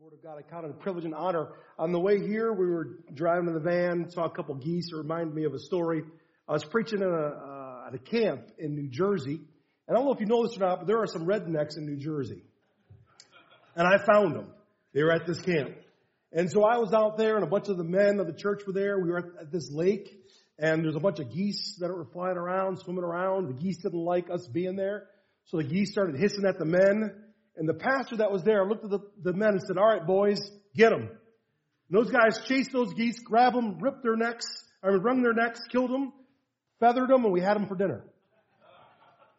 Word of God. I count it a privilege and honor. On the way here, we were driving in the van, saw a couple geese. It reminded me of a story. I was preaching at a, uh, at a camp in New Jersey. And I don't know if you know this or not, but there are some rednecks in New Jersey. And I found them. They were at this camp. And so I was out there and a bunch of the men of the church were there. We were at, at this lake and there's a bunch of geese that were flying around, swimming around. The geese didn't like us being there. So the geese started hissing at the men. And the pastor that was there looked at the, the men and said, all right, boys, get them. And those guys chased those geese, grabbed them, ripped their necks, I mean, wrung their necks, killed them, feathered them, and we had them for dinner.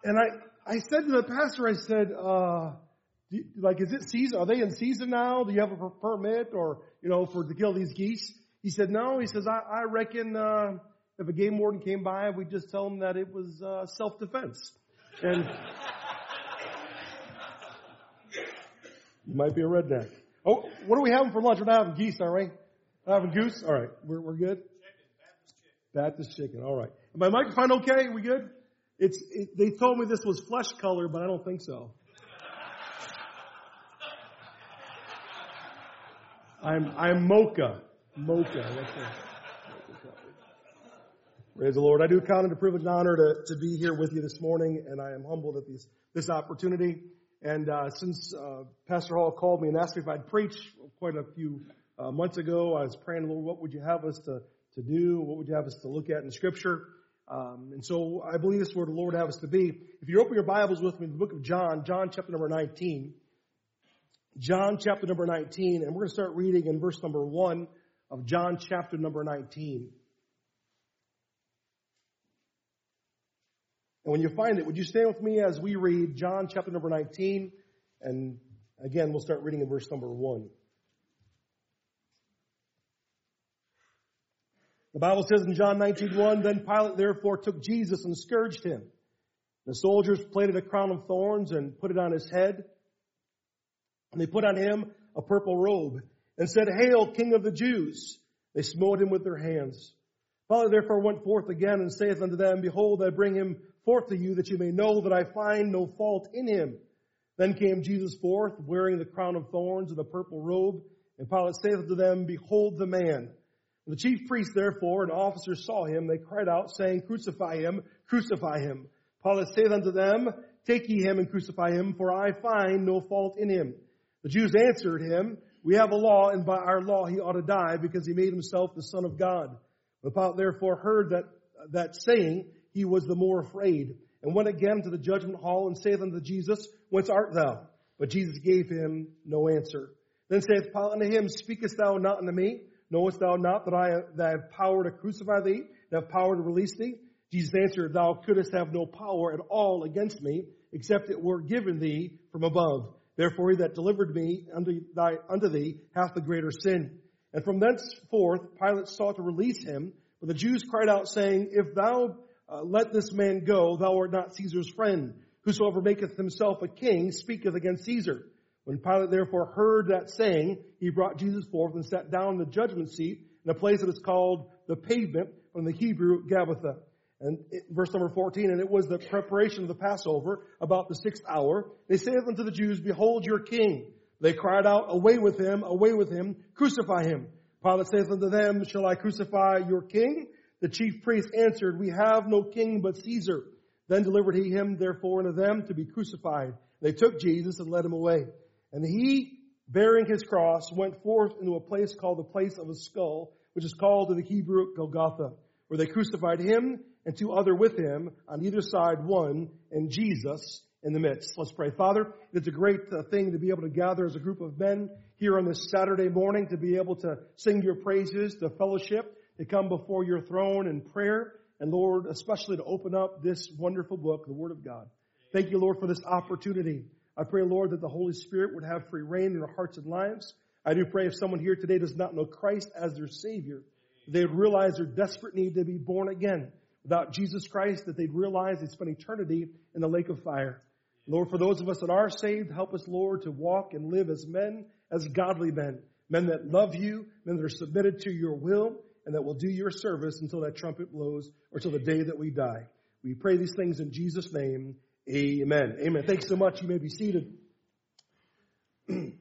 And I, I said to the pastor, I said, uh, you, like, is it season? Are they in season now? Do you have a permit or, you know, for to kill these geese? He said, no. He says, I, I reckon, uh, if a game warden came by, we'd just tell him that it was, uh, self-defense. And, You might be a redneck. Oh, what are we having for lunch? We're not having geese, are we? Not having goose? All right. We're, we're good? Baptist chicken. All right. My microphone okay? We good? It's, it, they told me this was flesh color, but I don't think so. I'm, I'm mocha. Mocha. Praise the Lord. I do count it a privilege and honor to, to be here with you this morning, and I am humbled at this, this opportunity. And uh, since uh, Pastor Hall called me and asked me if I'd preach quite a few uh, months ago, I was praying, Lord, what would you have us to, to do? What would you have us to look at in Scripture? Um, and so I believe this is where the Lord have us to be. If you open your Bibles with me the book of John, John chapter number 19, John chapter number 19, and we're going to start reading in verse number 1 of John chapter number 19. And when you find it, would you stand with me as we read John chapter number 19? And again, we'll start reading in verse number 1. The Bible says in John 19:1, then Pilate therefore took Jesus and scourged him. The soldiers plaited a crown of thorns and put it on his head. And they put on him a purple robe and said, Hail, King of the Jews! They smote him with their hands. Pilate therefore went forth again and saith unto them, Behold, I bring him forth to you that you may know that I find no fault in him. Then came Jesus forth, wearing the crown of thorns and the purple robe, and Pilate saith unto them, Behold the man. The chief priests therefore and officers saw him, they cried out, saying, Crucify him, crucify him. Pilate saith unto them, Take ye him and crucify him, for I find no fault in him. The Jews answered him, We have a law, and by our law he ought to die, because he made himself the Son of God. When Pilate therefore heard that, that saying, he was the more afraid, and went again to the judgment hall and saith unto Jesus, Whence art thou? But Jesus gave him no answer. Then saith Pilate unto him, Speakest thou not unto me? Knowest thou not that I, that I have power to crucify thee, that have power to release thee? Jesus answered, Thou couldst have no power at all against me, except it were given thee from above. Therefore he that delivered me unto, thy, unto thee hath the greater sin. And from thenceforth Pilate sought to release him, but the Jews cried out, saying, If thou uh, let this man go, thou art not Caesar's friend. Whosoever maketh himself a king speaketh against Caesar. When Pilate therefore heard that saying, he brought Jesus forth and sat down in the judgment seat in a place that is called the pavement from the Hebrew Gabbatha. And it, verse number 14, and it was the preparation of the Passover about the sixth hour. They saith unto the Jews, behold your king. They cried out, away with him, away with him, crucify him. Pilate saith unto them, shall I crucify your king? The chief priests answered, We have no king but Caesar. Then delivered he him therefore unto them to be crucified. They took Jesus and led him away. And he, bearing his cross, went forth into a place called the place of a skull, which is called in the Hebrew Golgotha, where they crucified him and two other with him on either side, one, and Jesus in the midst. Let's pray. Father, it's a great uh, thing to be able to gather as a group of men here on this Saturday morning, to be able to sing your praises, to fellowship, to come before your throne in prayer, and Lord, especially to open up this wonderful book, the Word of God. Thank you, Lord, for this opportunity. I pray, Lord, that the Holy Spirit would have free reign in our hearts and lives. I do pray if someone here today does not know Christ as their Savior, they would realize their desperate need to be born again. Without Jesus Christ, that they'd realize they'd spend eternity in the lake of fire. Lord, for those of us that are saved, help us, Lord, to walk and live as men, as godly men, men that love you, men that are submitted to your will, and that we'll do your service until that trumpet blows or till the day that we die. We pray these things in Jesus' name. Amen. Amen. Thanks so much. You may be seated.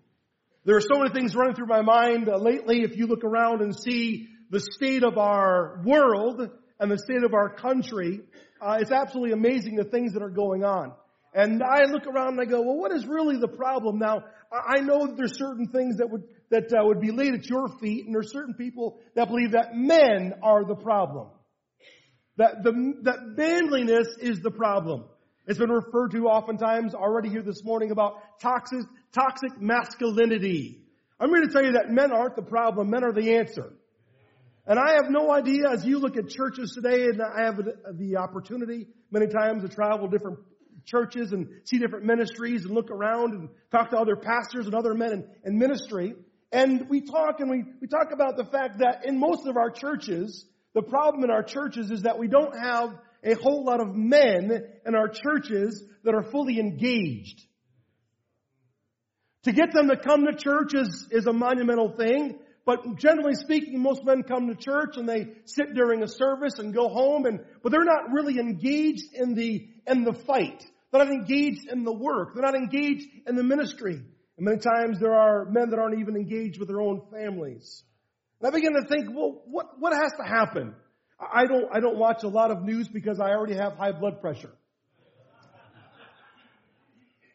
There are so many things running through my mind uh, lately. If you look around and see the state of our world and the state of our country, uh, it's absolutely amazing the things that are going on. And I look around and I go, well, what is really the problem? Now, I know that there's certain things that would, that uh, would be laid at your feet and there are certain people that believe that men are the problem. That the, that manliness is the problem. It's been referred to oftentimes already here this morning about toxic, toxic masculinity. I'm here to tell you that men aren't the problem, men are the answer. And I have no idea as you look at churches today, and I have the opportunity many times to travel different churches and see different ministries and look around and talk to other pastors and other men in, in ministry. And we talk and we, we talk about the fact that in most of our churches, the problem in our churches is that we don't have a whole lot of men in our churches that are fully engaged. To get them to come to church is, is a monumental thing, but generally speaking, most men come to church and they sit during a service and go home and, but they're not really engaged in the, in the fight. They're not engaged in the work. They're not engaged in the ministry. And many times there are men that aren't even engaged with their own families. And I begin to think, well, what, what has to happen? I don't, I don't watch a lot of news because I already have high blood pressure.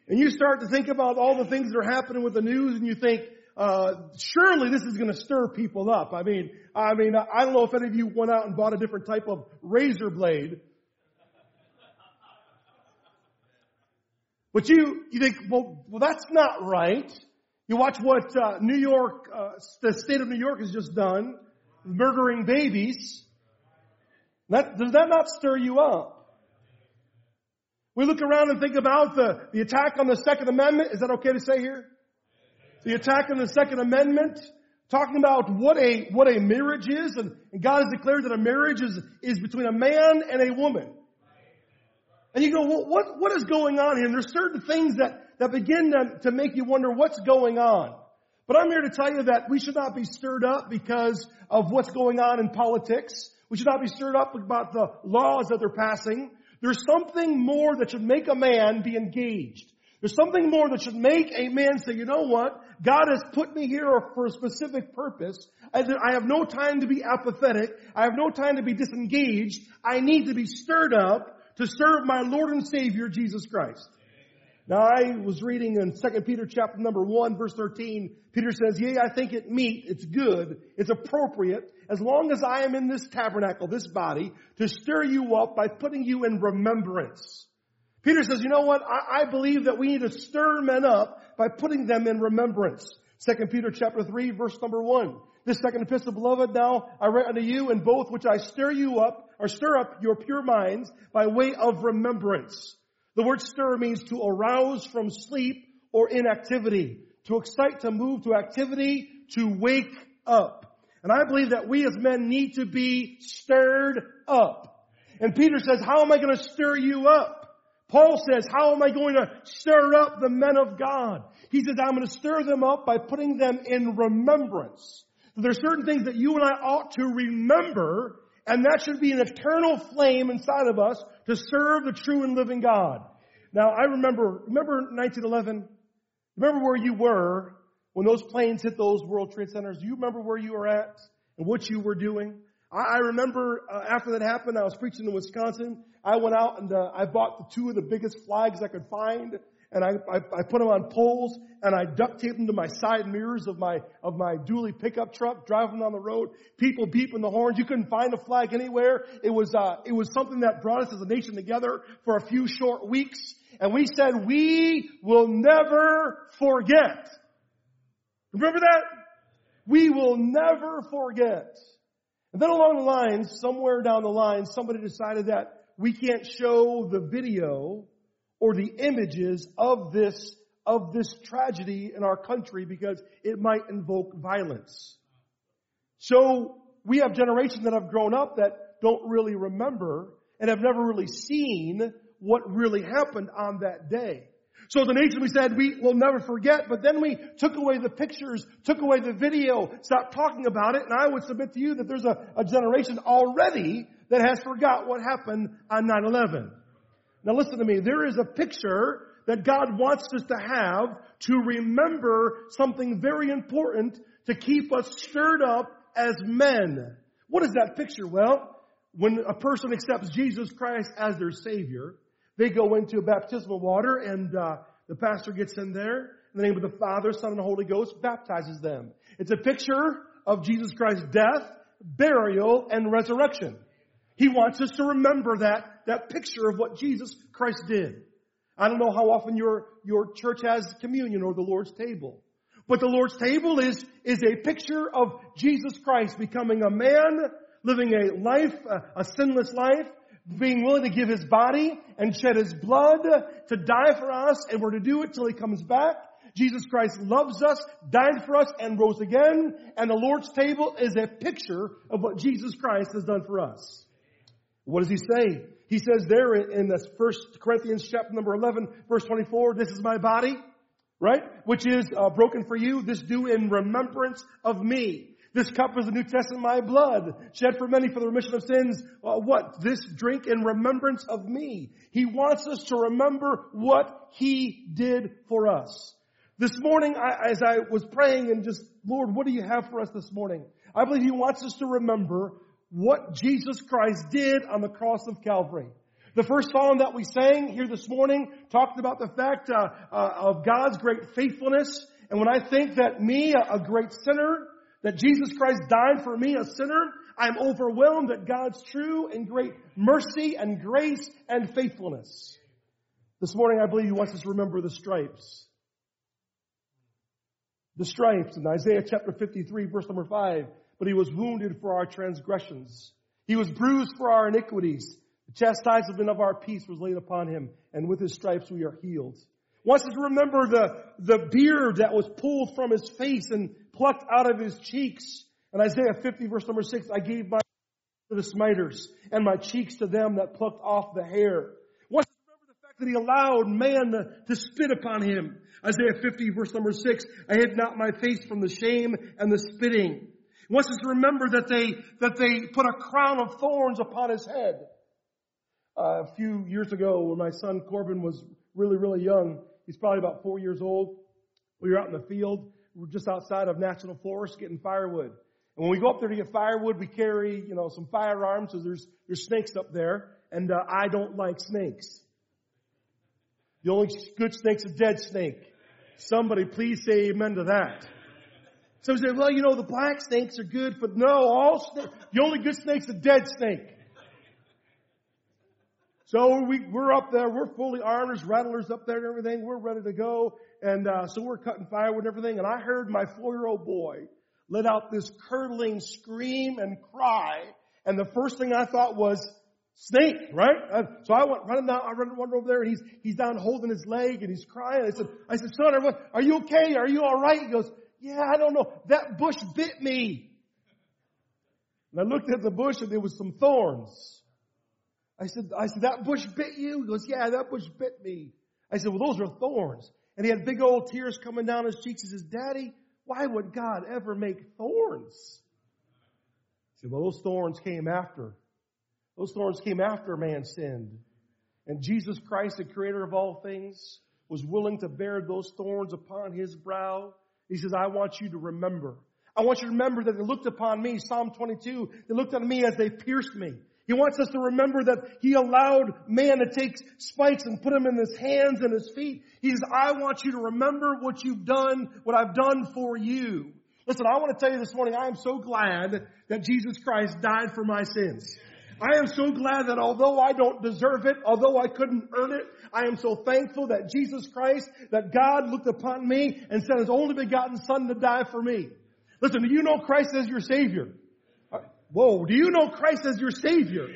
And you start to think about all the things that are happening with the news and you think, uh, surely this is going to stir people up. I mean, I mean, I don't know if any of you went out and bought a different type of razor blade. But you, you think, well, well, that's not right. You watch what uh, New York, uh, the state of New York has just done, murdering babies. That, does that not stir you up? We look around and think about the, the attack on the Second Amendment. Is that okay to say here? The attack on the Second Amendment, talking about what a, what a marriage is, and, and God has declared that a marriage is, is between a man and a woman. And you go, well, what, what is going on here? And there's certain things that, that begin to, to make you wonder what's going on. But I'm here to tell you that we should not be stirred up because of what's going on in politics. We should not be stirred up about the laws that they're passing. There's something more that should make a man be engaged. There's something more that should make a man say, you know what? God has put me here for a specific purpose. I have no time to be apathetic. I have no time to be disengaged. I need to be stirred up to serve my Lord and Savior, Jesus Christ. Now I was reading in 2 Peter chapter number 1 verse 13, Peter says, yea, I think it meet, it's good, it's appropriate, as long as I am in this tabernacle, this body, to stir you up by putting you in remembrance. Peter says, you know what? I, I believe that we need to stir men up by putting them in remembrance. 2 Peter chapter 3 verse number 1. This second epistle, beloved, now I write unto you in both which I stir you up, or stir up your pure minds by way of remembrance. The word stir means to arouse from sleep or inactivity, to excite, to move to activity, to wake up. And I believe that we as men need to be stirred up. And Peter says, how am I going to stir you up? Paul says, how am I going to stir up the men of God? He says, I'm going to stir them up by putting them in remembrance. There are certain things that you and I ought to remember, and that should be an eternal flame inside of us to serve the true and living God. Now, I remember, remember 1911? Remember where you were when those planes hit those World Trade Centers? Do you remember where you were at and what you were doing? I, I remember uh, after that happened, I was preaching in Wisconsin. I went out and uh, I bought the two of the biggest flags I could find and I, I, I put them on poles and I duct taped them to my side mirrors of my, of my dually pickup truck driving down the road. People beeping the horns. You couldn't find a flag anywhere. It was, uh, it was something that brought us as a nation together for a few short weeks. And we said, we will never forget. Remember that? We will never forget. And then along the lines, somewhere down the line, somebody decided that we can't show the video or the images of this, of this tragedy in our country because it might invoke violence. So we have generations that have grown up that don't really remember and have never really seen what really happened on that day. So the nation we said we will never forget, but then we took away the pictures, took away the video, stopped talking about it, and I would submit to you that there's a, a generation already that has forgot what happened on 9-11. Now listen to me. There is a picture that God wants us to have to remember something very important to keep us stirred up as men. What is that picture? Well, when a person accepts Jesus Christ as their Savior, they go into a baptismal water and uh, the pastor gets in there in the name of the Father, Son, and the Holy Ghost, baptizes them. It's a picture of Jesus Christ's death, burial, and resurrection. He wants us to remember that, that picture of what Jesus Christ did. I don't know how often your, your church has communion or the Lord's table. But the Lord's table is, is a picture of Jesus Christ becoming a man, living a life, a, a sinless life, being willing to give his body and shed his blood to die for us, and we're to do it till he comes back. Jesus Christ loves us, died for us, and rose again, and the Lord's table is a picture of what Jesus Christ has done for us. What does he say? He says there in this first Corinthians chapter number 11, verse 24, this is my body, right? Which is uh, broken for you. This do in remembrance of me. This cup is the New Testament my blood, shed for many for the remission of sins. Uh, what? This drink in remembrance of me. He wants us to remember what He did for us. This morning, I, as I was praying and just, Lord, what do you have for us this morning? I believe He wants us to remember what Jesus Christ did on the cross of Calvary. The first song that we sang here this morning talked about the fact uh, uh, of God's great faithfulness. And when I think that me, a, a great sinner, that Jesus Christ died for me, a sinner, I'm overwhelmed at God's true and great mercy and grace and faithfulness. This morning I believe He wants us to remember the stripes. The stripes in Isaiah chapter 53 verse number 5 but he was wounded for our transgressions. He was bruised for our iniquities. The chastisement of our peace was laid upon him, and with his stripes we are healed. Wants us to remember the, the beard that was pulled from his face and plucked out of his cheeks. In Isaiah 50 verse number 6, I gave my to the smiters and my cheeks to them that plucked off the hair. Wants us to remember the fact that he allowed man to, to spit upon him. Isaiah 50 verse number 6, I hid not my face from the shame and the spitting. He wants us to remember that they, that they put a crown of thorns upon his head. Uh, a few years ago when my son Corbin was really, really young, he's probably about four years old, we were out in the field. We were just outside of National Forest getting firewood. And when we go up there to get firewood, we carry, you know, some firearms because there's, there's snakes up there. And uh, I don't like snakes. The only good snake's a dead snake. Somebody please say amen to that. Some say, well, you know, the black snakes are good, but no, all snakes, the only good snake's a dead snake. So we, we're up there, we're fully armed, there's rattlers up there and everything, we're ready to go. And, uh, so we're cutting firewood and everything, and I heard my four-year-old boy let out this curdling scream and cry, and the first thing I thought was, snake, right? Uh, so I went running down, I run, run over there and he's, he's down holding his leg and he's crying. I said, I said, son, are you okay? Are you alright? He goes, yeah, I don't know. That bush bit me. And I looked at the bush and there was some thorns. I said, I said, that bush bit you? He goes, yeah, that bush bit me. I said, well, those are thorns. And he had big old tears coming down his cheeks. He says, Daddy, why would God ever make thorns? I said, well, those thorns came after. Those thorns came after man sinned. And Jesus Christ, the creator of all things, was willing to bear those thorns upon his brow he says, I want you to remember. I want you to remember that they looked upon me, Psalm 22, they looked on me as they pierced me. He wants us to remember that He allowed man to take spikes and put them in His hands and His feet. He says, I want you to remember what you've done, what I've done for you. Listen, I want to tell you this morning, I am so glad that Jesus Christ died for my sins. I am so glad that although I don't deserve it, although I couldn't earn it, I am so thankful that Jesus Christ, that God looked upon me and sent His only begotten Son to die for me. Listen, do you know Christ as your Savior? Whoa, do you know Christ as your Savior?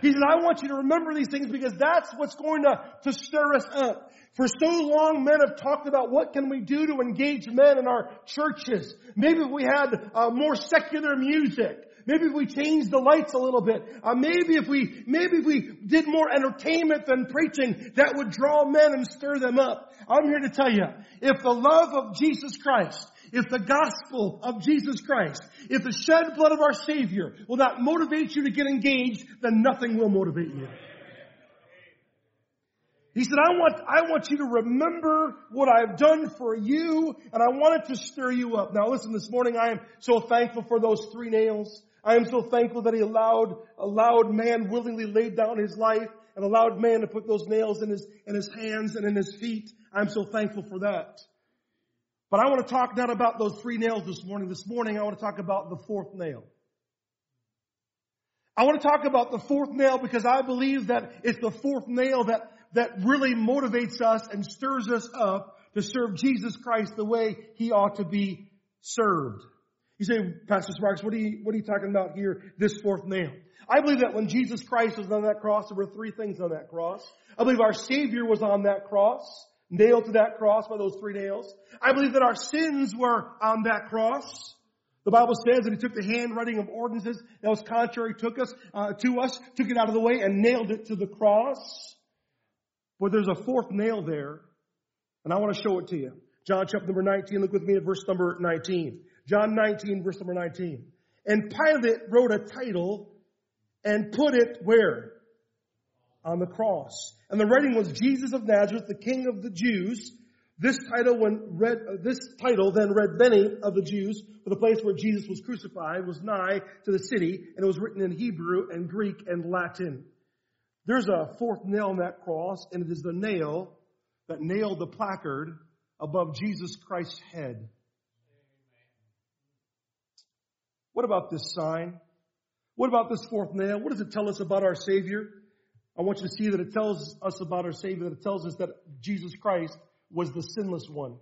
He said, I want you to remember these things because that's what's going to, to stir us up. For so long, men have talked about what can we do to engage men in our churches. Maybe we had uh, more secular music. Maybe if we changed the lights a little bit. Uh, maybe if we, maybe if we did more entertainment than preaching, that would draw men and stir them up. I'm here to tell you, if the love of Jesus Christ, if the gospel of Jesus Christ, if the shed blood of our Savior will not motivate you to get engaged, then nothing will motivate you. He said, I want, I want you to remember what I've done for you, and I want it to stir you up. Now listen, this morning I am so thankful for those three nails. I am so thankful that he allowed, allowed man willingly laid down his life and allowed man to put those nails in his, in his hands and in his feet. I'm so thankful for that. But I want to talk not about those three nails this morning. This morning I want to talk about the fourth nail. I want to talk about the fourth nail because I believe that it's the fourth nail that that really motivates us and stirs us up to serve Jesus Christ the way he ought to be served. You say, Pastor Sparks, what are you, what are you talking about here? This fourth nail. I believe that when Jesus Christ was on that cross, there were three things on that cross. I believe our Savior was on that cross, nailed to that cross by those three nails. I believe that our sins were on that cross. The Bible says that he took the handwriting of ordinances that was contrary took us, uh, to us, took it out of the way and nailed it to the cross. But there's a fourth nail there, and I want to show it to you. John chapter number 19, look with me at verse number 19. John 19, verse number 19. And Pilate wrote a title and put it where? On the cross. And the writing was Jesus of Nazareth, the King of the Jews. This title, when read, uh, this title then read many of the Jews, for the place where Jesus was crucified was nigh to the city, and it was written in Hebrew and Greek and Latin. There's a fourth nail in that cross, and it is the nail that nailed the placard above Jesus Christ's head. What about this sign? What about this fourth nail? What does it tell us about our Savior? I want you to see that it tells us about our Savior, that it tells us that Jesus Christ was the sinless one.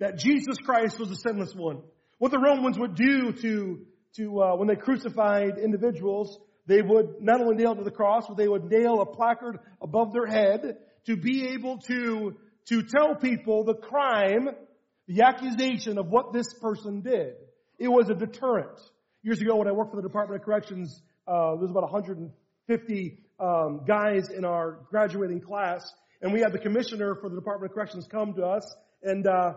That Jesus Christ was the sinless one. What the Romans would do to, to, uh, when they crucified individuals, they would not only nail to the cross, but they would nail a placard above their head to be able to, to tell people the crime, the accusation of what this person did. It was a deterrent. Years ago when I worked for the Department of Corrections, uh, there was about 150 um, guys in our graduating class, and we had the commissioner for the Department of Corrections come to us, and uh,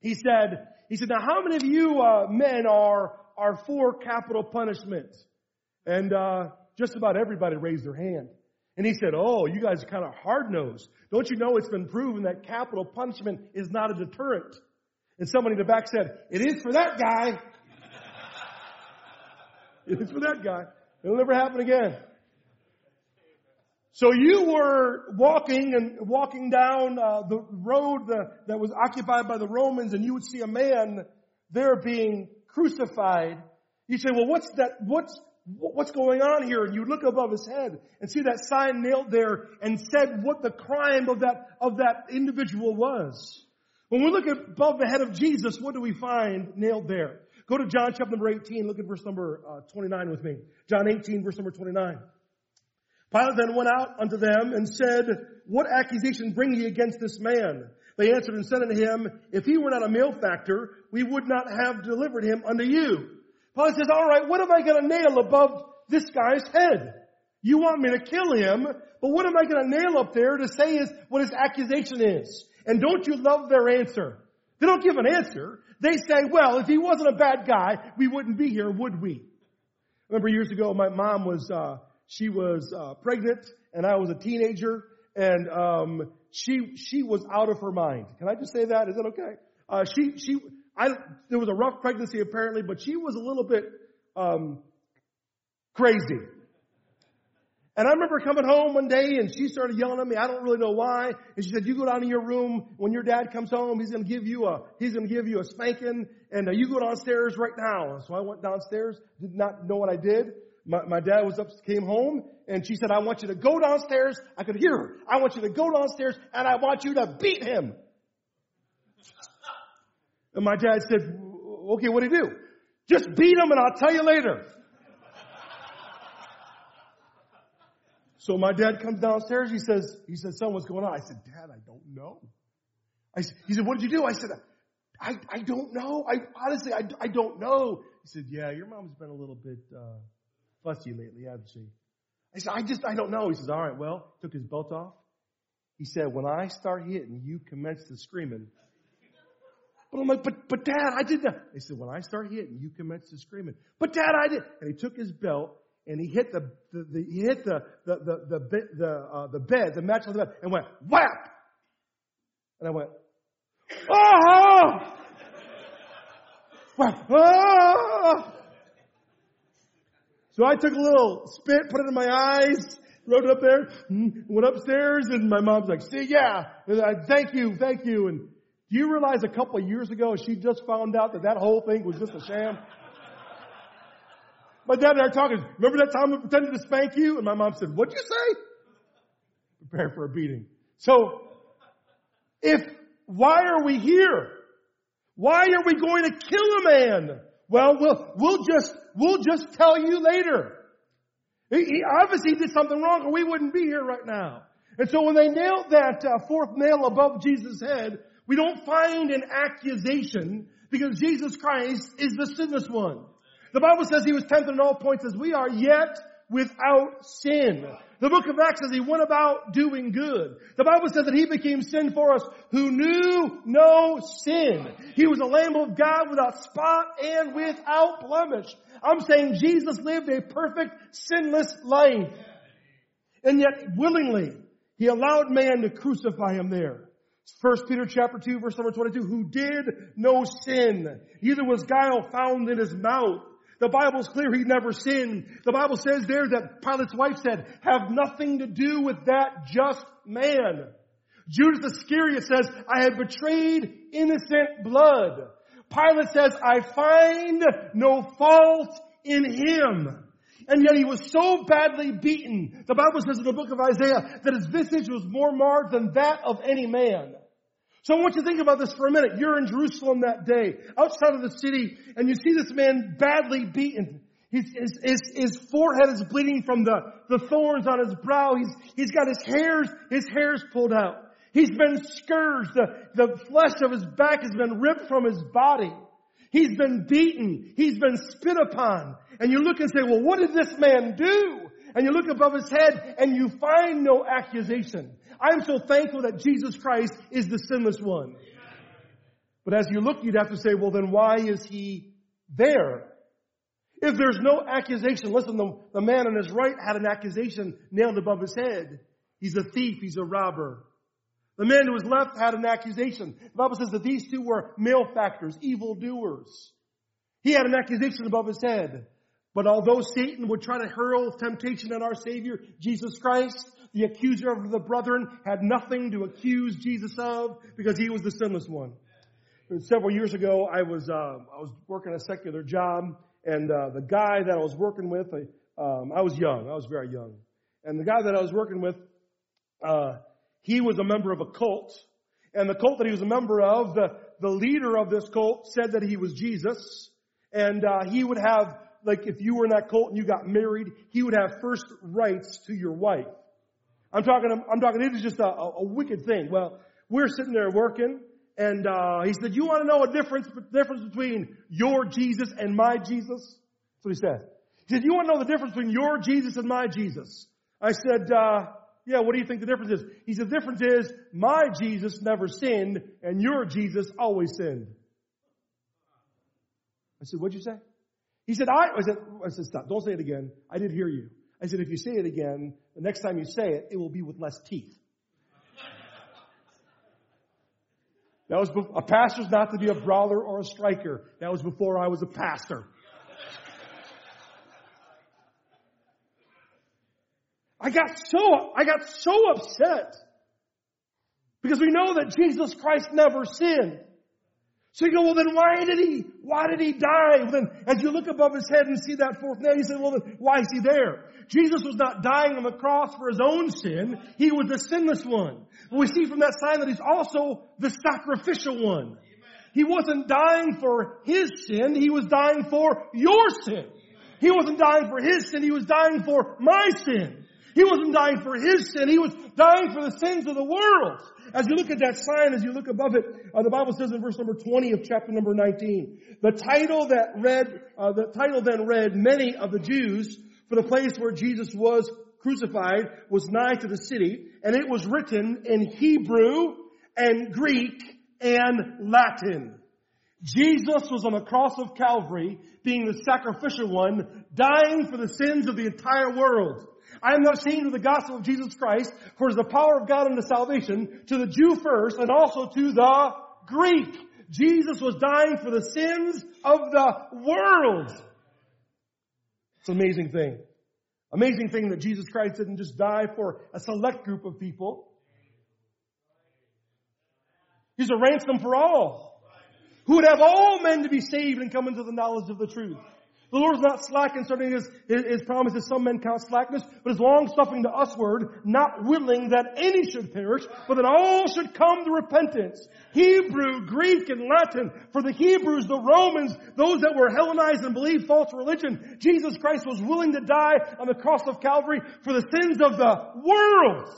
he said, he said, now how many of you uh, men are are for capital punishment? And uh, just about everybody raised their hand. And he said, Oh, you guys are kind of hard nosed. Don't you know it's been proven that capital punishment is not a deterrent? And somebody in the back said, It is for that guy. it is for that guy. It'll never happen again. So you were walking and walking down uh, the road uh, that was occupied by the Romans, and you would see a man there being crucified. You say, "Well, what's that? What's what's going on here? And you look above his head and see that sign nailed there and said what the crime of that, of that individual was. When we look above the head of Jesus, what do we find nailed there? Go to John chapter number 18, look at verse number uh, 29 with me. John 18, verse number 29. Pilate then went out unto them and said, What accusation bring ye against this man? They answered and said unto him, If he were not a malefactor, we would not have delivered him unto you. Paul says, all right, what am I going to nail above this guy's head? You want me to kill him, but what am I going to nail up there to say is what his accusation is? And don't you love their answer? They don't give an answer. They say, well, if he wasn't a bad guy, we wouldn't be here, would we? I remember years ago, my mom was, uh, she was, uh, pregnant and I was a teenager and, um, she, she was out of her mind. Can I just say that? Is that okay? Uh, she, she, I, there was a rough pregnancy apparently, but she was a little bit, um, crazy. And I remember coming home one day and she started yelling at me. I don't really know why. And she said, you go down to your room when your dad comes home. He's going to give you a, he's going to give you a spanking and uh, you go downstairs right now. So I went downstairs, did not know what I did. My, my dad was up, came home and she said, I want you to go downstairs. I could hear her. I want you to go downstairs and I want you to beat him. And my dad said, okay, what do you do? Just beat him and I'll tell you later. So my dad comes downstairs. He says, he says, son, what's going on? I said, dad, I don't know. I, he said, what did you do? I said, I, I don't know. I honestly, I, I don't know. He said, yeah, your mom's been a little bit, uh, fussy lately, hasn't she? I said, I just, I don't know. He says, all right, well, took his belt off. He said, when I start hitting, you commence to screaming. But I'm like, but, but dad, I did that. He said, when I start hitting, you commence to screaming. But dad, I did. And he took his belt and he hit the, the, the he hit the the the the the, uh, the bed, the mattress the bed, and went whap. And I went, oh, whap, oh. So I took a little spit, put it in my eyes, wrote it up there, went upstairs, and my mom's like, "See, yeah, I, thank you, thank you." And do you realize a couple of years ago she just found out that that whole thing was just a sham? My dad and I are talking. Remember that time we pretended to spank you? And my mom said, "What'd you say?" Prepare for a beating. So, if why are we here? Why are we going to kill a man? Well, we'll we'll just we'll just tell you later. He, he obviously did something wrong, or we wouldn't be here right now. And so when they nailed that uh, fourth nail above Jesus' head, we don't find an accusation because Jesus Christ is the sinless one. The Bible says he was tempted in all points as we are, yet without sin. The book of Acts says he went about doing good. The Bible says that he became sin for us who knew no sin. He was a lamb of God without spot and without blemish. I'm saying Jesus lived a perfect sinless life. And yet willingly, he allowed man to crucify him there. First Peter chapter 2 verse number 22, who did no sin. Neither was guile found in his mouth. The Bible's clear he never sinned. The Bible says there that Pilate's wife said, have nothing to do with that just man. Judas Iscariot says, I have betrayed innocent blood. Pilate says, I find no fault in him. And yet he was so badly beaten. The Bible says in the book of Isaiah that his visage was more marred than that of any man. So I want you to think about this for a minute. You're in Jerusalem that day, outside of the city, and you see this man badly beaten. His, his, his, his, forehead is bleeding from the, the thorns on his brow. He's, he's got his hairs, his hairs pulled out. He's been scourged. The, the flesh of his back has been ripped from his body. He's been beaten. He's been spit upon. And you look and say, well, what did this man do? And you look above his head and you find no accusation. I'm so thankful that Jesus Christ is the sinless one. But as you look, you'd have to say, well, then why is he there? If there's no accusation, listen, the, the man on his right had an accusation nailed above his head. He's a thief. He's a robber. The man to his left had an accusation. The Bible says that these two were malefactors, evildoers. He had an accusation above his head. But although Satan would try to hurl temptation at our Savior, Jesus Christ, the accuser of the brethren had nothing to accuse Jesus of because he was the sinless one. Several years ago, I was uh, I was working a secular job, and uh, the guy that I was working with, I, um, I was young, I was very young, and the guy that I was working with, uh, he was a member of a cult, and the cult that he was a member of, the the leader of this cult said that he was Jesus, and uh, he would have like if you were in that cult and you got married, he would have first rights to your wife. I'm talking, I'm talking, it is just a, a, wicked thing. Well, we're sitting there working and, uh, he said, you want to know a difference, difference between your Jesus and my Jesus? That's what he said. He said, you want to know the difference between your Jesus and my Jesus? I said, uh, yeah, what do you think the difference is? He said, the difference is my Jesus never sinned and your Jesus always sinned. I said, what'd you say? He said, I, I said, I said, stop, don't say it again. I did hear you. I said, if you say it again, the next time you say it, it will be with less teeth. That was before, a pastor's not to be a brawler or a striker. That was before I was a pastor. I got so, I got so upset because we know that Jesus Christ never sinned. So you go, well then why did he, why did he die? Well, then as you look above his head and see that fourth nail, you say, well then why is he there? Jesus was not dying on the cross for his own sin. He was the sinless one. But we see from that sign that he's also the sacrificial one. He wasn't dying for his sin, he was dying for your sin. He wasn't dying for his sin, he was dying for my sin. He wasn't dying for his sin, he was dying for the sins of the world. As you look at that sign, as you look above it, uh, the Bible says in verse number 20 of chapter number 19, the title that read, uh, the title then read, many of the Jews, for the place where Jesus was crucified was nigh to the city, and it was written in Hebrew and Greek and Latin. Jesus was on the cross of Calvary, being the sacrificial one, dying for the sins of the entire world. I am not ashamed of the gospel of Jesus Christ, for it is the power of God unto salvation to the Jew first and also to the Greek. Jesus was dying for the sins of the world. It's an amazing thing. Amazing thing that Jesus Christ didn't just die for a select group of people. He's a ransom for all. Who would have all men to be saved and come into the knowledge of the truth. The Lord is not slack concerning his, his, his promises. Some men count slackness, but is long suffering to usward, not willing that any should perish, but that all should come to repentance. Hebrew, Greek, and Latin. For the Hebrews, the Romans, those that were Hellenized and believed false religion, Jesus Christ was willing to die on the cross of Calvary for the sins of the world.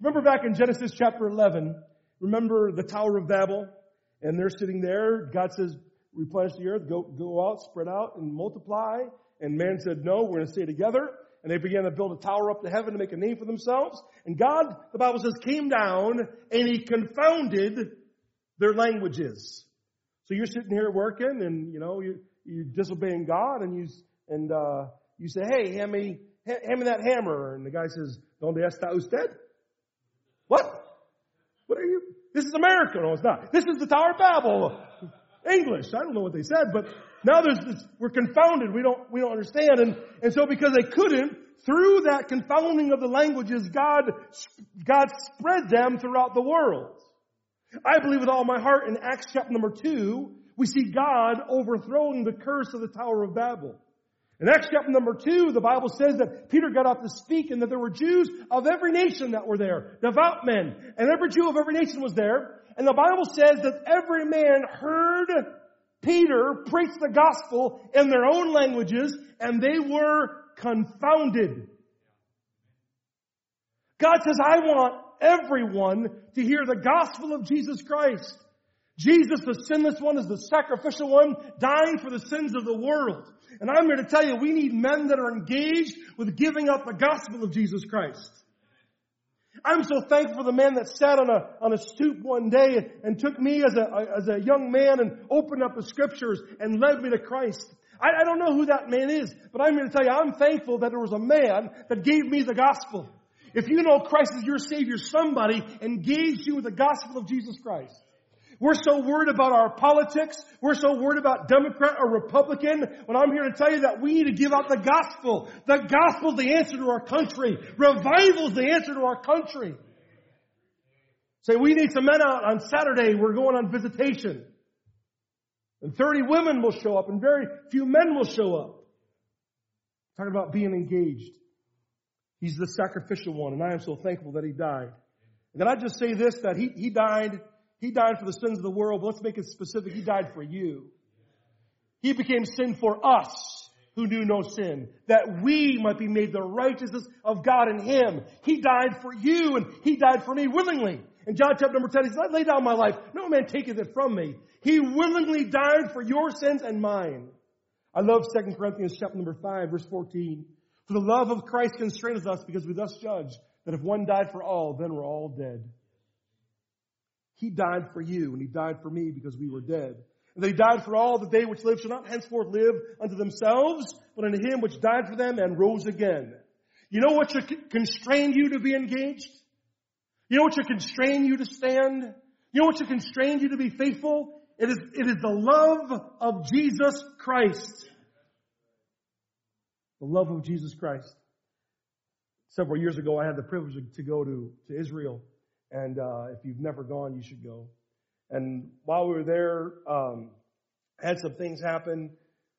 Remember back in Genesis chapter 11, remember the Tower of Babel? And they're sitting there. God says, replenish the earth, go, go out, spread out, and multiply. And man said, no, we're going to stay together. And they began to build a tower up to heaven to make a name for themselves. And God, the Bible says, came down and he confounded their languages. So you're sitting here working and, you know, you, you're disobeying God and you, and, uh, you say, hey, hand me, hand me that hammer. And the guy says, don't está usted? What? What are you? This is America. No, it's not. This is the Tower of Babel. English. I don't know what they said, but now there's this, we're confounded. We don't, we don't understand. And, and so because they couldn't, through that confounding of the languages, God, God spread them throughout the world. I believe with all my heart in Acts chapter number two, we see God overthrowing the curse of the Tower of Babel. In Acts chapter number two, the Bible says that Peter got up to speak and that there were Jews of every nation that were there, devout men, and every Jew of every nation was there. And the Bible says that every man heard Peter preach the gospel in their own languages and they were confounded. God says, I want everyone to hear the gospel of Jesus Christ. Jesus, the sinless one, is the sacrificial one, dying for the sins of the world. And I'm here to tell you, we need men that are engaged with giving up the gospel of Jesus Christ. I'm so thankful for the man that sat on a, on a stoop one day and took me as a, as a young man and opened up the scriptures and led me to Christ. I, I don't know who that man is, but I'm here to tell you, I'm thankful that there was a man that gave me the gospel. If you know Christ as your Savior, somebody engaged you with the gospel of Jesus Christ. We're so worried about our politics. We're so worried about Democrat or Republican. When I'm here to tell you that we need to give out the gospel. The gospel is the answer to our country. Revival is the answer to our country. Say, we need some men out on Saturday. We're going on visitation. And 30 women will show up and very few men will show up. Talking about being engaged. He's the sacrificial one, and I am so thankful that he died. And then I just say this, that he, he died he died for the sins of the world, but let's make it specific. He died for you. He became sin for us who knew no sin, that we might be made the righteousness of God in Him. He died for you and He died for me willingly. In John chapter number 10, He says, I lay down my life. No man taketh it from me. He willingly died for your sins and mine. I love 2 Corinthians chapter number 5, verse 14. For the love of Christ constraineth us because we thus judge that if one died for all, then we're all dead. He died for you, and He died for me because we were dead. And they died for all that they which live shall not henceforth live unto themselves, but unto Him which died for them and rose again. You know what should constrain you to be engaged? You know what should constrain you to stand? You know what should constrain you to be faithful? It is, it is the love of Jesus Christ. The love of Jesus Christ. Several years ago, I had the privilege to go to, to Israel and uh, if you've never gone, you should go. And while we were there, um, had some things happen.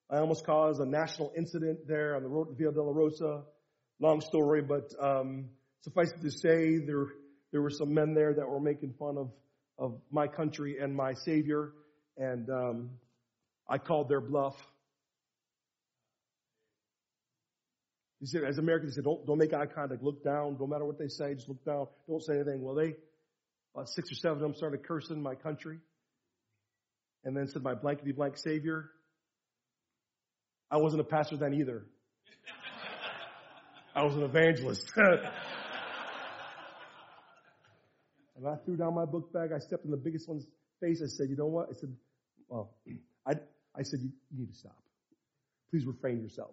I almost caused a national incident there on the road to Via Rosa. Long story, but um, suffice it to say, there there were some men there that were making fun of of my country and my Savior, and um, I called their bluff. He said, as Americans, he said, don't, don't make eye contact. Look down. No matter what they say, just look down. Don't say anything. Well, they, about six or seven of them started cursing my country. And then said, my blankety blank savior. I wasn't a pastor then either. I was an evangelist. and I threw down my book bag. I stepped in the biggest one's face. I said, you know what? I said, well, I, I said, you, you need to stop. Please refrain yourself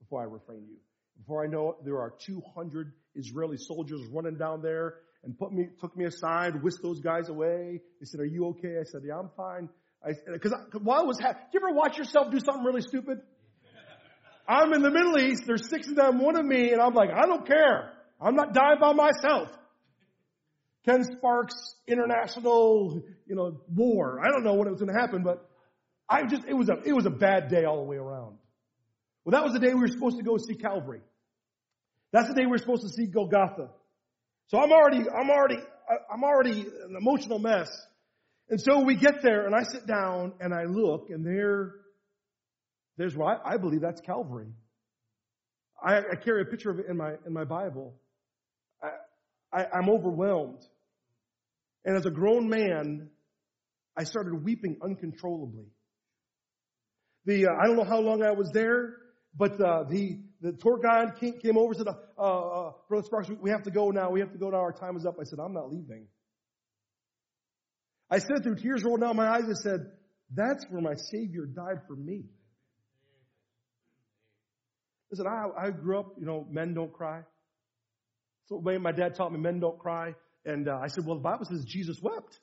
before I refrain you. Before I know it, there are 200 Israeli soldiers running down there and put me, took me aside, whisked those guys away. They said, are you okay? I said, yeah, I'm fine. I, cause, I, while I was, ha- do you ever watch yourself do something really stupid? I'm in the Middle East, there's six of them, one of me, and I'm like, I don't care. I'm not dying by myself. Ken Sparks international, you know, war. I don't know when it was going to happen, but I just, it was a, it was a bad day all the way around. Well, that was the day we were supposed to go see Calvary. That's the day we were supposed to see Golgotha. So I'm already, I'm already, I'm already an emotional mess. And so we get there and I sit down and I look and there, there's where I, I believe that's Calvary. I, I, carry a picture of it in my, in my Bible. I, I, I'm overwhelmed. And as a grown man, I started weeping uncontrollably. The, uh, I don't know how long I was there, but uh, the, the tour guide came, came over and said, uh, uh, Brother Sparks, we have to go now. We have to go now. Our time is up. I said, I'm not leaving. I said through tears rolled down my eyes, I said, that's where my Savior died for me. Listen, I, I grew up, you know, men don't cry. So the my dad taught me, men don't cry. And uh, I said, well, the Bible says Jesus wept.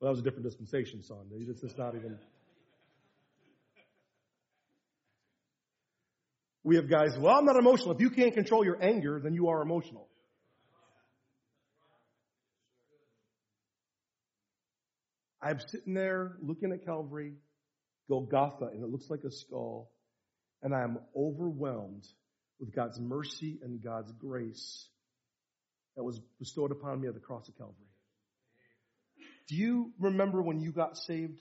Well, that was a different dispensation, son. It's just not even. We have guys, well, I'm not emotional. If you can't control your anger, then you are emotional. I'm sitting there looking at Calvary, Golgotha, and it looks like a skull, and I am overwhelmed with God's mercy and God's grace that was bestowed upon me at the cross of Calvary. Do you remember when you got saved?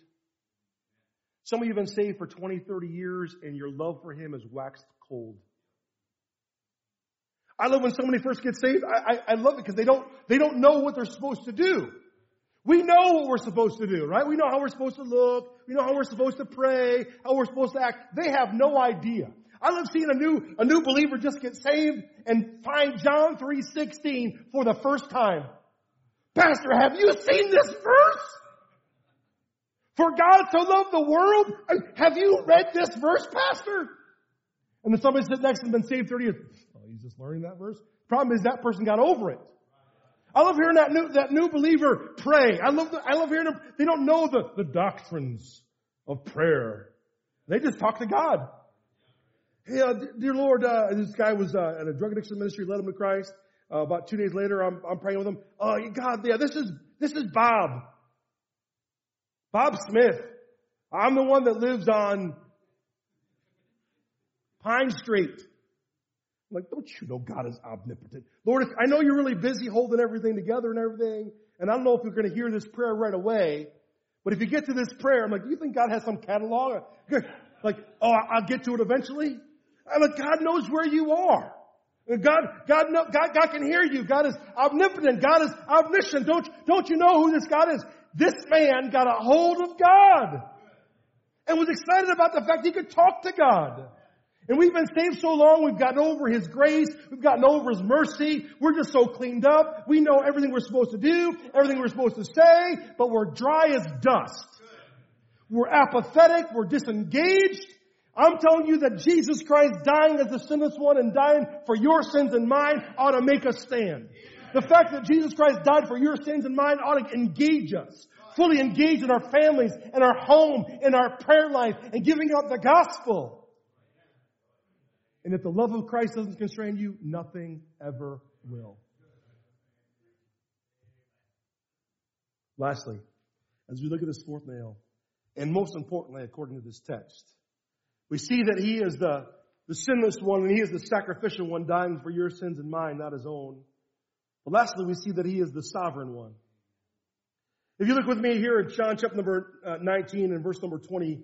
Some of you have been saved for 20, 30 years and your love for Him has waxed cold. I love when somebody first gets saved. I, I, I love it because they don't, they don't know what they're supposed to do. We know what we're supposed to do, right? We know how we're supposed to look. We know how we're supposed to pray, how we're supposed to act. They have no idea. I love seeing a new, a new believer just get saved and find John 3.16 for the first time. Pastor, have you seen this verse? For God so loved the world? Have you read this verse, Pastor? And then somebody sits next to him been saved 30 years. Oh, he's just learning that verse. Problem is that person got over it. I love hearing that new, that new believer pray. I love, the, I love hearing them. They don't know the, the doctrines of prayer. They just talk to God. Hey, uh, dear Lord, uh, this guy was uh, at a drug addiction ministry, led him to Christ. Uh, about two days later, I'm, I'm praying with him. Oh, God, yeah, this is, this is Bob. Bob Smith. I'm the one that lives on Pine Street. I'm like, don't you know God is omnipotent? Lord, I know you're really busy holding everything together and everything, and I don't know if you're going to hear this prayer right away, but if you get to this prayer, I'm like, do you think God has some catalog? Like, oh, I'll get to it eventually? I'm like, God knows where you are. God, God, God, God can hear you. God is omnipotent. God is omniscient. Don't, don't you know who this God is? This man got a hold of God and was excited about the fact he could talk to God. And we've been saved so long, we've gotten over His grace, we've gotten over His mercy, we're just so cleaned up, we know everything we're supposed to do, everything we're supposed to say, but we're dry as dust. We're apathetic, we're disengaged. I'm telling you that Jesus Christ dying as the sinless one and dying for your sins and mine ought to make us stand. The fact that Jesus Christ died for your sins and mine ought to engage us. Fully engaged in our families, in our home, in our prayer life, and giving up the gospel. And if the love of Christ doesn't constrain you, nothing ever will. Lastly, as we look at this fourth nail, and most importantly, according to this text, we see that he is the, the sinless one and he is the sacrificial one dying for your sins and mine, not his own. But lastly, we see that he is the sovereign one. If you look with me here at John chapter number uh, 19 and verse number 20,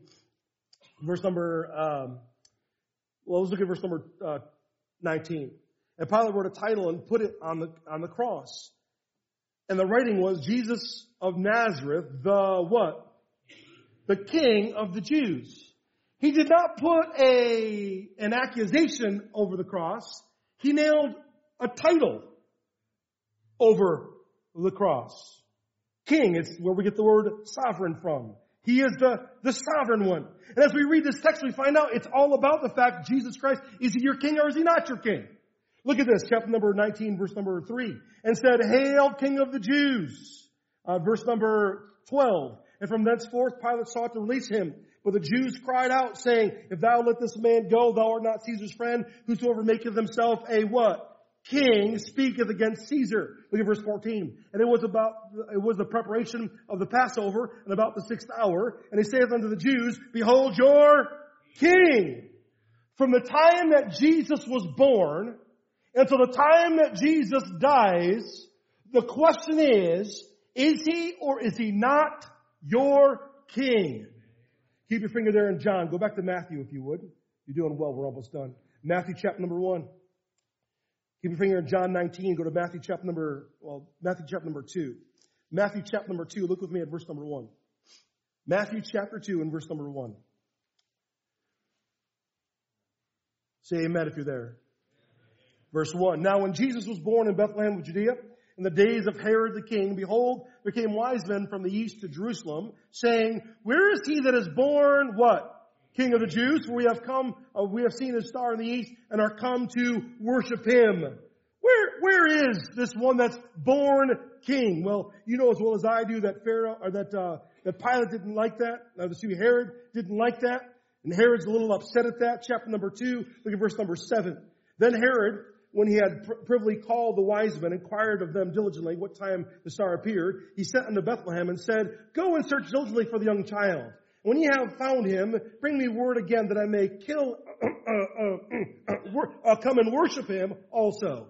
verse number um, well, let's look at verse number uh, 19. And Pilate wrote a title and put it on the, on the cross. And the writing was Jesus of Nazareth, the what? The King of the Jews. He did not put a, an accusation over the cross. He nailed a title over the cross. King, it's where we get the word sovereign from. He is the, the sovereign one. And as we read this text, we find out it's all about the fact Jesus Christ, is he your king or is he not your king? Look at this, chapter number 19, verse number 3. And said, Hail, King of the Jews. Uh, verse number 12. And from thenceforth Pilate sought to release him. But the Jews cried out, saying, If thou let this man go, thou art not Caesar's friend. Whosoever maketh himself a what? King speaketh against Caesar. Look at verse 14. And it was about, it was the preparation of the Passover and about the sixth hour. And he saith unto the Jews, Behold your king. From the time that Jesus was born until the time that Jesus dies, the question is, is he or is he not your king? Keep your finger there in John. Go back to Matthew if you would. You're doing well. We're almost done. Matthew chapter number one. Keep your finger in John 19. Go to Matthew chapter number, well, Matthew chapter number 2. Matthew chapter number 2. Look with me at verse number 1. Matthew chapter 2 and verse number 1. Say amen if you're there. Verse 1. Now when Jesus was born in Bethlehem of Judea, in the days of Herod the king, behold, there came wise men from the east to Jerusalem, saying, Where is he that is born, what? King of the Jews, for we have come, uh, we have seen his star in the east and are come to worship him. Where, where is this one that's born king? Well, you know as well as I do that Pharaoh, or that, uh, that Pilate didn't like that. Now, the Herod didn't like that. And Herod's a little upset at that. Chapter number two, look at verse number seven. Then Herod, when he had privily called the wise men, inquired of them diligently what time the star appeared, he sent unto Bethlehem and said, Go and search diligently for the young child. When ye have found him, bring me word again that I may kill, uh, uh, uh, come and worship him also.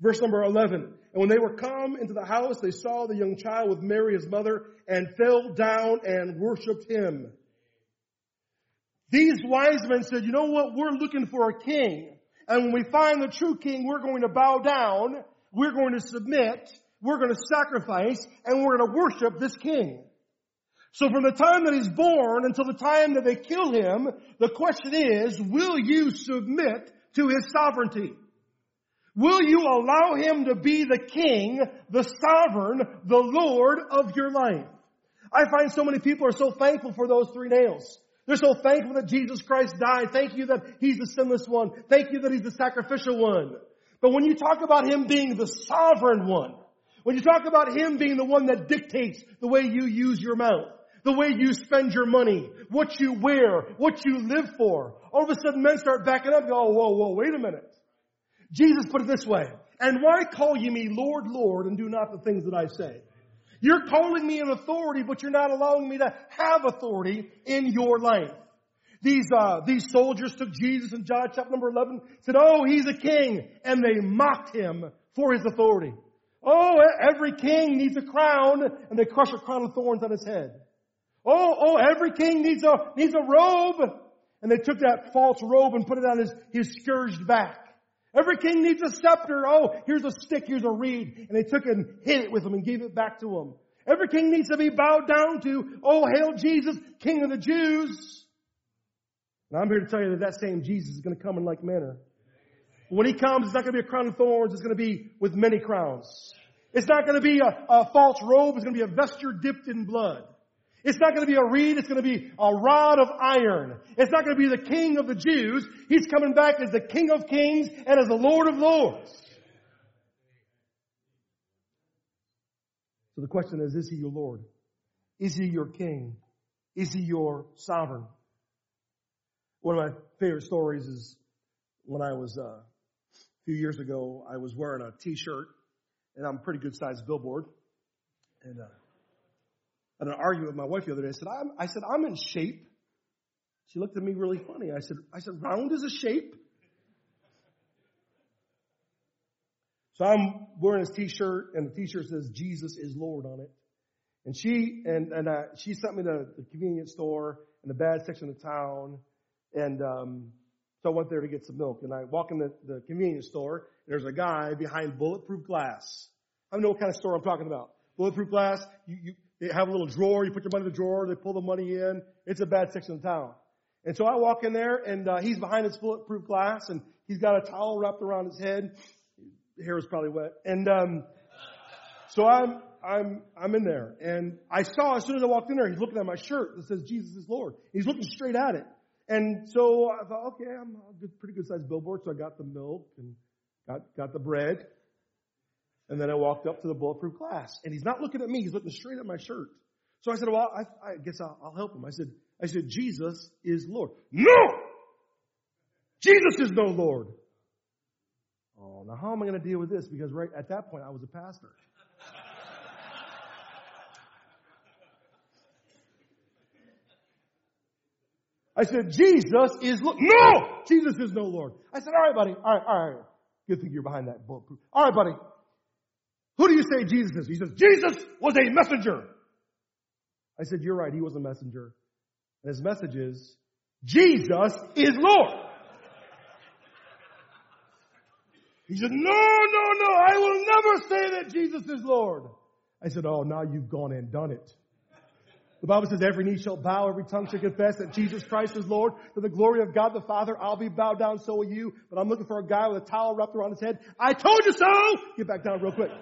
Verse number 11. And when they were come into the house, they saw the young child with Mary his mother and fell down and worshiped him. These wise men said, you know what? We're looking for a king. And when we find the true king, we're going to bow down. We're going to submit we're going to sacrifice and we're going to worship this king. So from the time that he's born until the time that they kill him, the question is, will you submit to his sovereignty? Will you allow him to be the king, the sovereign, the Lord of your life? I find so many people are so thankful for those three nails. They're so thankful that Jesus Christ died. Thank you that He's the sinless one. Thank you that He's the sacrificial one. But when you talk about Him being the sovereign one, when you talk about Him being the one that dictates the way you use your mouth, the way you spend your money, what you wear, what you live for, all of a sudden men start backing up and go, oh, whoa, whoa, wait a minute. Jesus put it this way, and why call ye me Lord, Lord, and do not the things that I say? You're calling me an authority, but you're not allowing me to have authority in your life. These, uh, these soldiers took Jesus in John chapter number 11, said, oh, he's a king, and they mocked him for his authority. Oh, every king needs a crown, and they crush a crown of thorns on his head. Oh, oh, every king needs a, needs a robe, and they took that false robe and put it on his, his scourged back. Every king needs a scepter. Oh, here's a stick, here's a reed. And they took it and hit it with him and gave it back to him. Every king needs to be bowed down to. Oh, hail Jesus, King of the Jews. And I'm here to tell you that that same Jesus is going to come in like manner. When he comes, it's not going to be a crown of thorns. It's going to be with many crowns. It's not going to be a, a false robe. It's going to be a vesture dipped in blood. It's not going to be a reed. It's going to be a rod of iron. It's not going to be the king of the Jews. He's coming back as the king of kings and as the lord of lords. So the question is, is he your lord? Is he your king? Is he your sovereign? One of my favorite stories is when I was uh, few years ago, I was wearing a t-shirt and I'm a pretty good sized billboard. And, uh, I had an argument with my wife the other day. I said, I'm, I said, I'm in shape. She looked at me really funny. I said, I said, round is a shape. So I'm wearing this t-shirt and the t-shirt says Jesus is Lord on it. And she, and, and, uh, she sent me to the convenience store in the bad section of town. And, um, so I went there to get some milk and I walk in the, the convenience store. there's a guy behind bulletproof glass. I don't know what kind of store I'm talking about. Bulletproof glass, you, you they have a little drawer, you put your money in the drawer, they pull the money in. It's a bad section of town. And so I walk in there and uh, he's behind his bulletproof glass and he's got a towel wrapped around his head. His hair is probably wet. And um, so I'm I'm, I'm in there and I saw as soon as I walked in there, he's looking at my shirt that says Jesus is Lord. He's looking straight at it. And so I thought, okay, I'm a good, pretty good sized billboard. So I got the milk and got, got the bread. And then I walked up to the bulletproof glass and he's not looking at me. He's looking straight at my shirt. So I said, well, I, I guess I'll, I'll help him. I said, I said, Jesus is Lord. No! Jesus is no Lord. Oh, now how am I going to deal with this? Because right at that point, I was a pastor. I said, Jesus is Lord. No! Jesus is no Lord. I said, all right, buddy. All right, all right. Good thing you're behind that bulletproof. All right, buddy. Who do you say Jesus is? He says, Jesus was a messenger. I said, you're right. He was a messenger. And his message is, Jesus is Lord. He said, no, no, no, I will never say that Jesus is Lord. I said, oh, now you've gone and done it. The Bible says every knee shall bow, every tongue shall confess that Jesus Christ is Lord. To the glory of God the Father, I'll be bowed down, so will you. But I'm looking for a guy with a towel wrapped around his head. I told you so! Get back down real quick.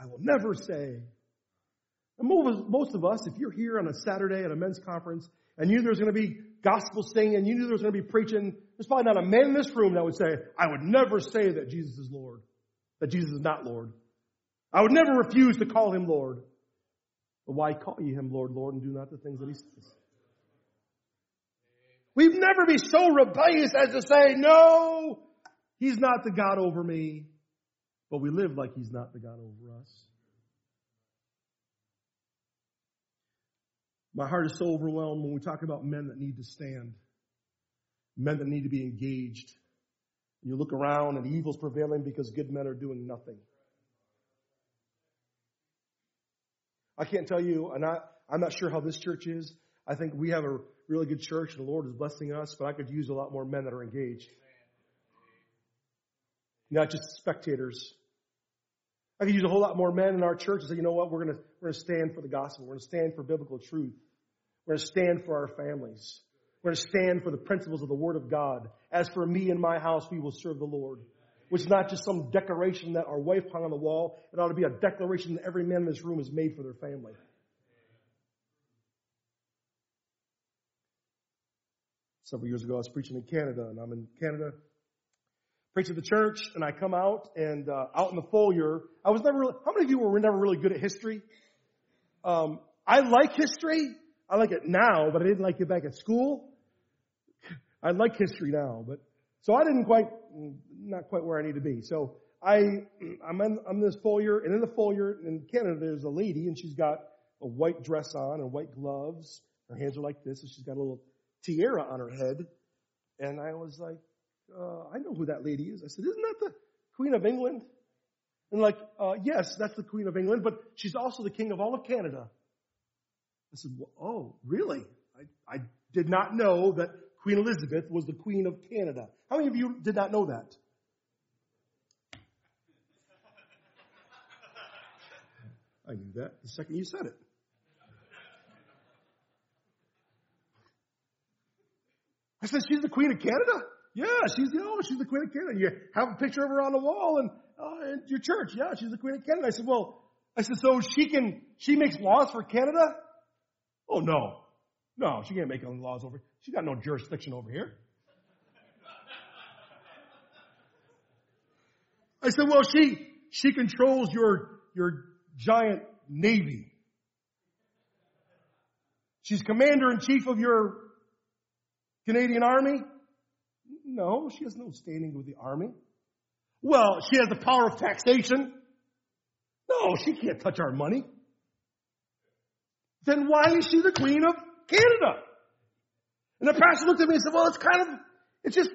I will never say. And most of us, if you're here on a Saturday at a men's conference and you knew there's going to be gospel singing and you knew there was going to be preaching, there's probably not a man in this room that would say, I would never say that Jesus is Lord, that Jesus is not Lord. I would never refuse to call him Lord. But why call ye him Lord, Lord, and do not the things that he says? We'd never be so rebellious as to say, no, he's not the God over me. But we live like he's not the God over us. My heart is so overwhelmed when we talk about men that need to stand, men that need to be engaged. You look around and evil's prevailing because good men are doing nothing. I can't tell you, and I, I'm not sure how this church is. I think we have a really good church and the Lord is blessing us, but I could use a lot more men that are engaged. Not just spectators. I could use a whole lot more men in our church and say, you know what, we're gonna, we're gonna stand for the gospel. We're gonna stand for biblical truth. We're going to stand for our families. We're going to stand for the principles of the Word of God. As for me and my house, we will serve the Lord. Which is not just some decoration that our wife hung on the wall. It ought to be a declaration that every man in this room has made for their family. Several years ago, I was preaching in Canada, and I'm in Canada, preaching at the church, and I come out, and uh, out in the foyer, I was never really, how many of you were never really good at history? Um, I like history, I like it now, but I didn't like it back at school. I like history now, but so I didn't quite, not quite where I need to be. So I, I'm in, I'm in this foyer, and in the foyer in Canada, there's a lady, and she's got a white dress on and white gloves. Her hands are like this, and she's got a little tiara on her head. And I was like, uh, I know who that lady is. I said, isn't that the Queen of England? And like, uh, yes, that's the Queen of England, but she's also the King of all of Canada. I said, well, oh, really? I, I did not know that Queen Elizabeth was the Queen of Canada. How many of you did not know that? I knew that the second you said it. I said, she's the Queen of Canada? Yeah, she's the, oh, she's the Queen of Canada. You have a picture of her on the wall and, uh, in your church. Yeah, she's the Queen of Canada. I said, well, I said, so she can, she makes laws for Canada? Oh no. No, she can't make any laws over. She got no jurisdiction over here. I said, well, she, she controls your, your giant navy. She's commander in chief of your Canadian army? No, she has no standing with the army. Well, she has the power of taxation. No, she can't touch our money then why is she the queen of Canada? And the pastor looked at me and said, well, it's kind of, it's just,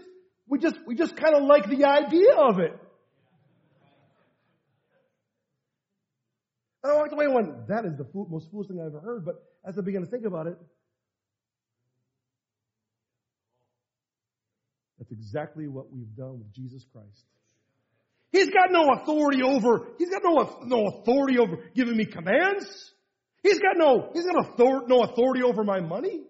we just, we just kind of like the idea of it. And I walked away and went, that is the most foolish thing I've ever heard. But as I began to think about it, that's exactly what we've done with Jesus Christ. He's got no authority over, he's got no, no authority over giving me commands. He's got no, he's got no authority over my money.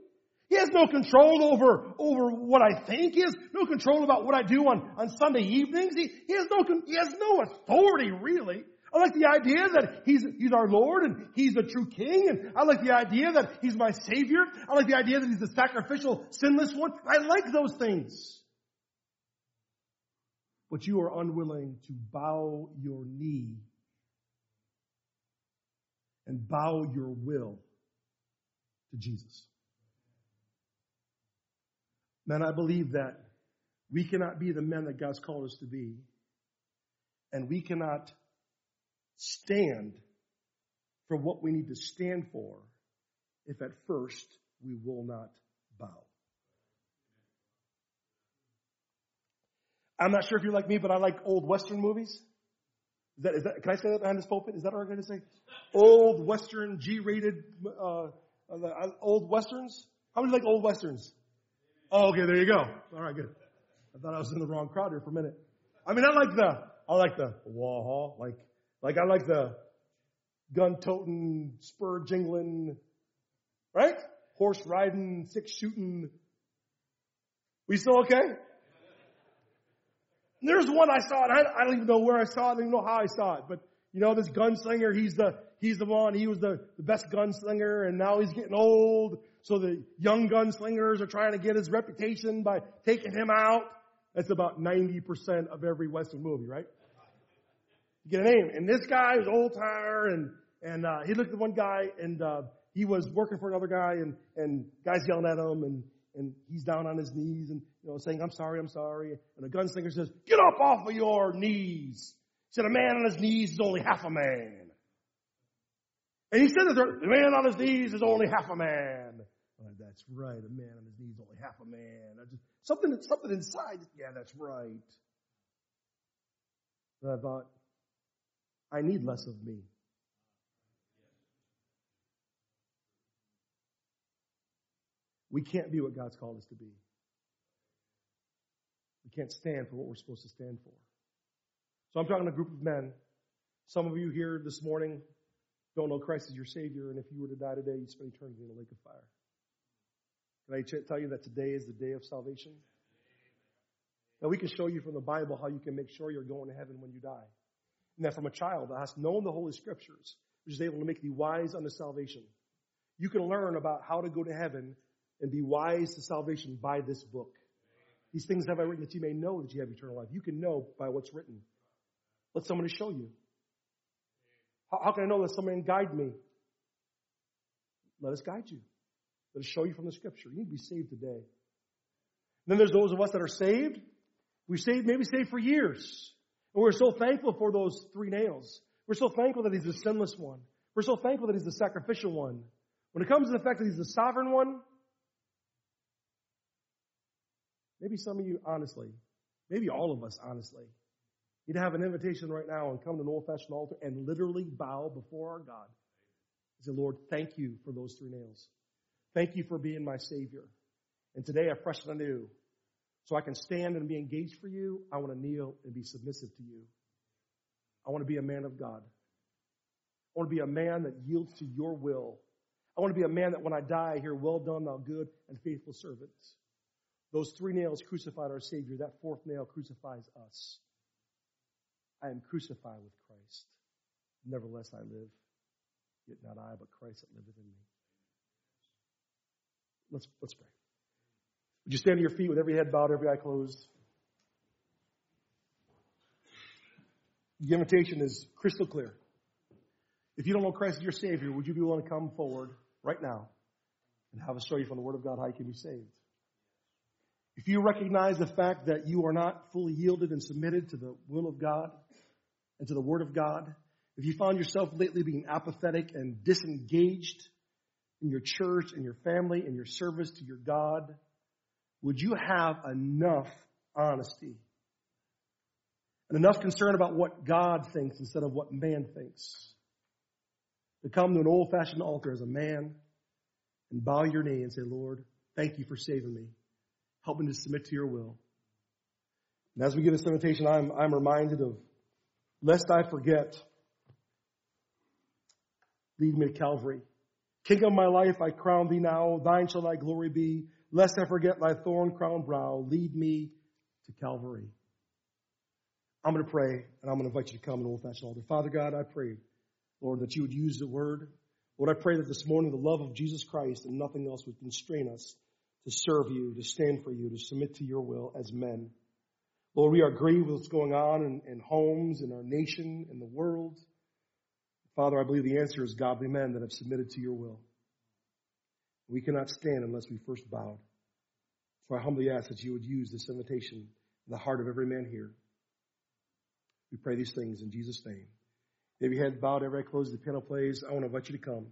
He has no control over, over what I think. He has no control about what I do on, on Sunday evenings. He, he has no, he has no authority really. I like the idea that he's, he's our Lord and he's the true king. And I like the idea that he's my savior. I like the idea that he's the sacrificial, sinless one. I like those things. But you are unwilling to bow your knee and bow your will to Jesus. Man, I believe that we cannot be the men that God's called us to be, and we cannot stand for what we need to stand for if at first we will not bow. I'm not sure if you're like me, but I like old Western movies. Is that, is that, can I say that behind this pulpit? Is that all right to say? Old Western, G-rated, uh, uh, old Westerns? How many like old Westerns? Oh, okay, there you go. All right, good. I thought I was in the wrong crowd here for a minute. I mean, I like the, I like the wah like, like I like the gun toting, spur jingling, right? Horse riding, six shooting. We still okay? There's one I saw, and I, I don't even know where I saw it, I don't even know how I saw it, but you know, this gunslinger, he's the, he's the one, he was the, the best gunslinger, and now he's getting old, so the young gunslingers are trying to get his reputation by taking him out. That's about 90% of every Western movie, right? You get a name. And this guy was old timer and, and, uh, he looked at one guy and, uh, he was working for another guy and, and guys yelling at him and, and he's down on his knees and, you know, saying, I'm sorry, I'm sorry. And the gunslinger says, get up off of your knees. He said, a man on his knees is only half a man. And he said that the man on his knees is only half a man. That's right. A man on his knees only half a man. I just, something, something inside. Yeah, that's right. And I thought, I need less of me. We can't be what God's called us to be. We can't stand for what we're supposed to stand for. So I'm talking to a group of men. Some of you here this morning don't know Christ as your Savior, and if you were to die today, you'd spend eternity in a lake of fire. Can I tell you that today is the day of salvation? Now we can show you from the Bible how you can make sure you're going to heaven when you die. And that from a child that has known the Holy Scriptures, which is able to make thee wise unto salvation. You can learn about how to go to heaven and be wise to salvation by this book. These things have I written that you may know that you have eternal life. You can know by what's written. Let somebody show you. How, can I know that somebody can guide me? Let us guide you. Us show you from the scripture. You need to be saved today. And then there's those of us that are saved. We've saved, maybe saved for years. And we're so thankful for those three nails. We're so thankful that He's the sinless one. We're so thankful that He's the sacrificial one. When it comes to the fact that He's the sovereign one, maybe some of you honestly, maybe all of us honestly, need to have an invitation right now and come to an old-fashioned altar and literally bow before our God. Say, Lord, thank you for those three nails. Thank you for being my Savior. And today I fresh and anew. So I can stand and be engaged for you. I want to kneel and be submissive to you. I want to be a man of God. I want to be a man that yields to your will. I want to be a man that when I die, I hear, well done, thou good and faithful servant. Those three nails crucified our Savior. That fourth nail crucifies us. I am crucified with Christ. Nevertheless I live. Yet not I, but Christ that liveth in me. Let's, let's pray. Would you stand to your feet with every head bowed, every eye closed? The invitation is crystal clear. If you don't know Christ as your Savior, would you be willing to come forward right now and have a show you from the Word of God how you can be saved? If you recognize the fact that you are not fully yielded and submitted to the will of God and to the Word of God, if you found yourself lately being apathetic and disengaged in your church, in your family, in your service to your God, would you have enough honesty and enough concern about what God thinks instead of what man thinks? To come to an old fashioned altar as a man and bow your knee and say, Lord, thank you for saving me. Help me to submit to your will. And as we give this invitation, I'm, I'm reminded of, lest I forget, lead me to Calvary. King of my life, I crown thee now. Thine shall thy glory be. Lest I forget thy thorn crowned brow, lead me to Calvary. I'm going to pray, and I'm going to invite you to come and old fashioned altar. Father God, I pray, Lord, that you would use the word. Lord, I pray that this morning the love of Jesus Christ and nothing else would constrain us to serve you, to stand for you, to submit to your will as men. Lord, we are grieved with what's going on in, in homes, in our nation, in the world. Father, I believe the answer is godly men that have submitted to your will. We cannot stand unless we first bowed. So I humbly ask that you would use this invitation in the heart of every man here. We pray these things in Jesus' name. If your head bowed, every closed, the piano plays. I want to invite you to come.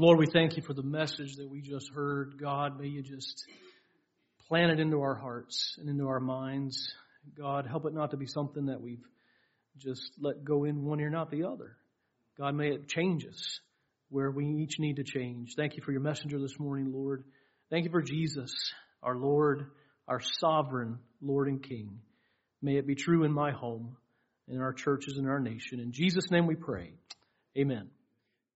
Lord, we thank you for the message that we just heard. God, may you just plant it into our hearts and into our minds. God, help it not to be something that we've just let go in one ear, not the other. God, may it change us where we each need to change. Thank you for your messenger this morning, Lord. Thank you for Jesus, our Lord, our sovereign Lord and King. May it be true in my home, in our churches, in our nation. In Jesus' name we pray. Amen.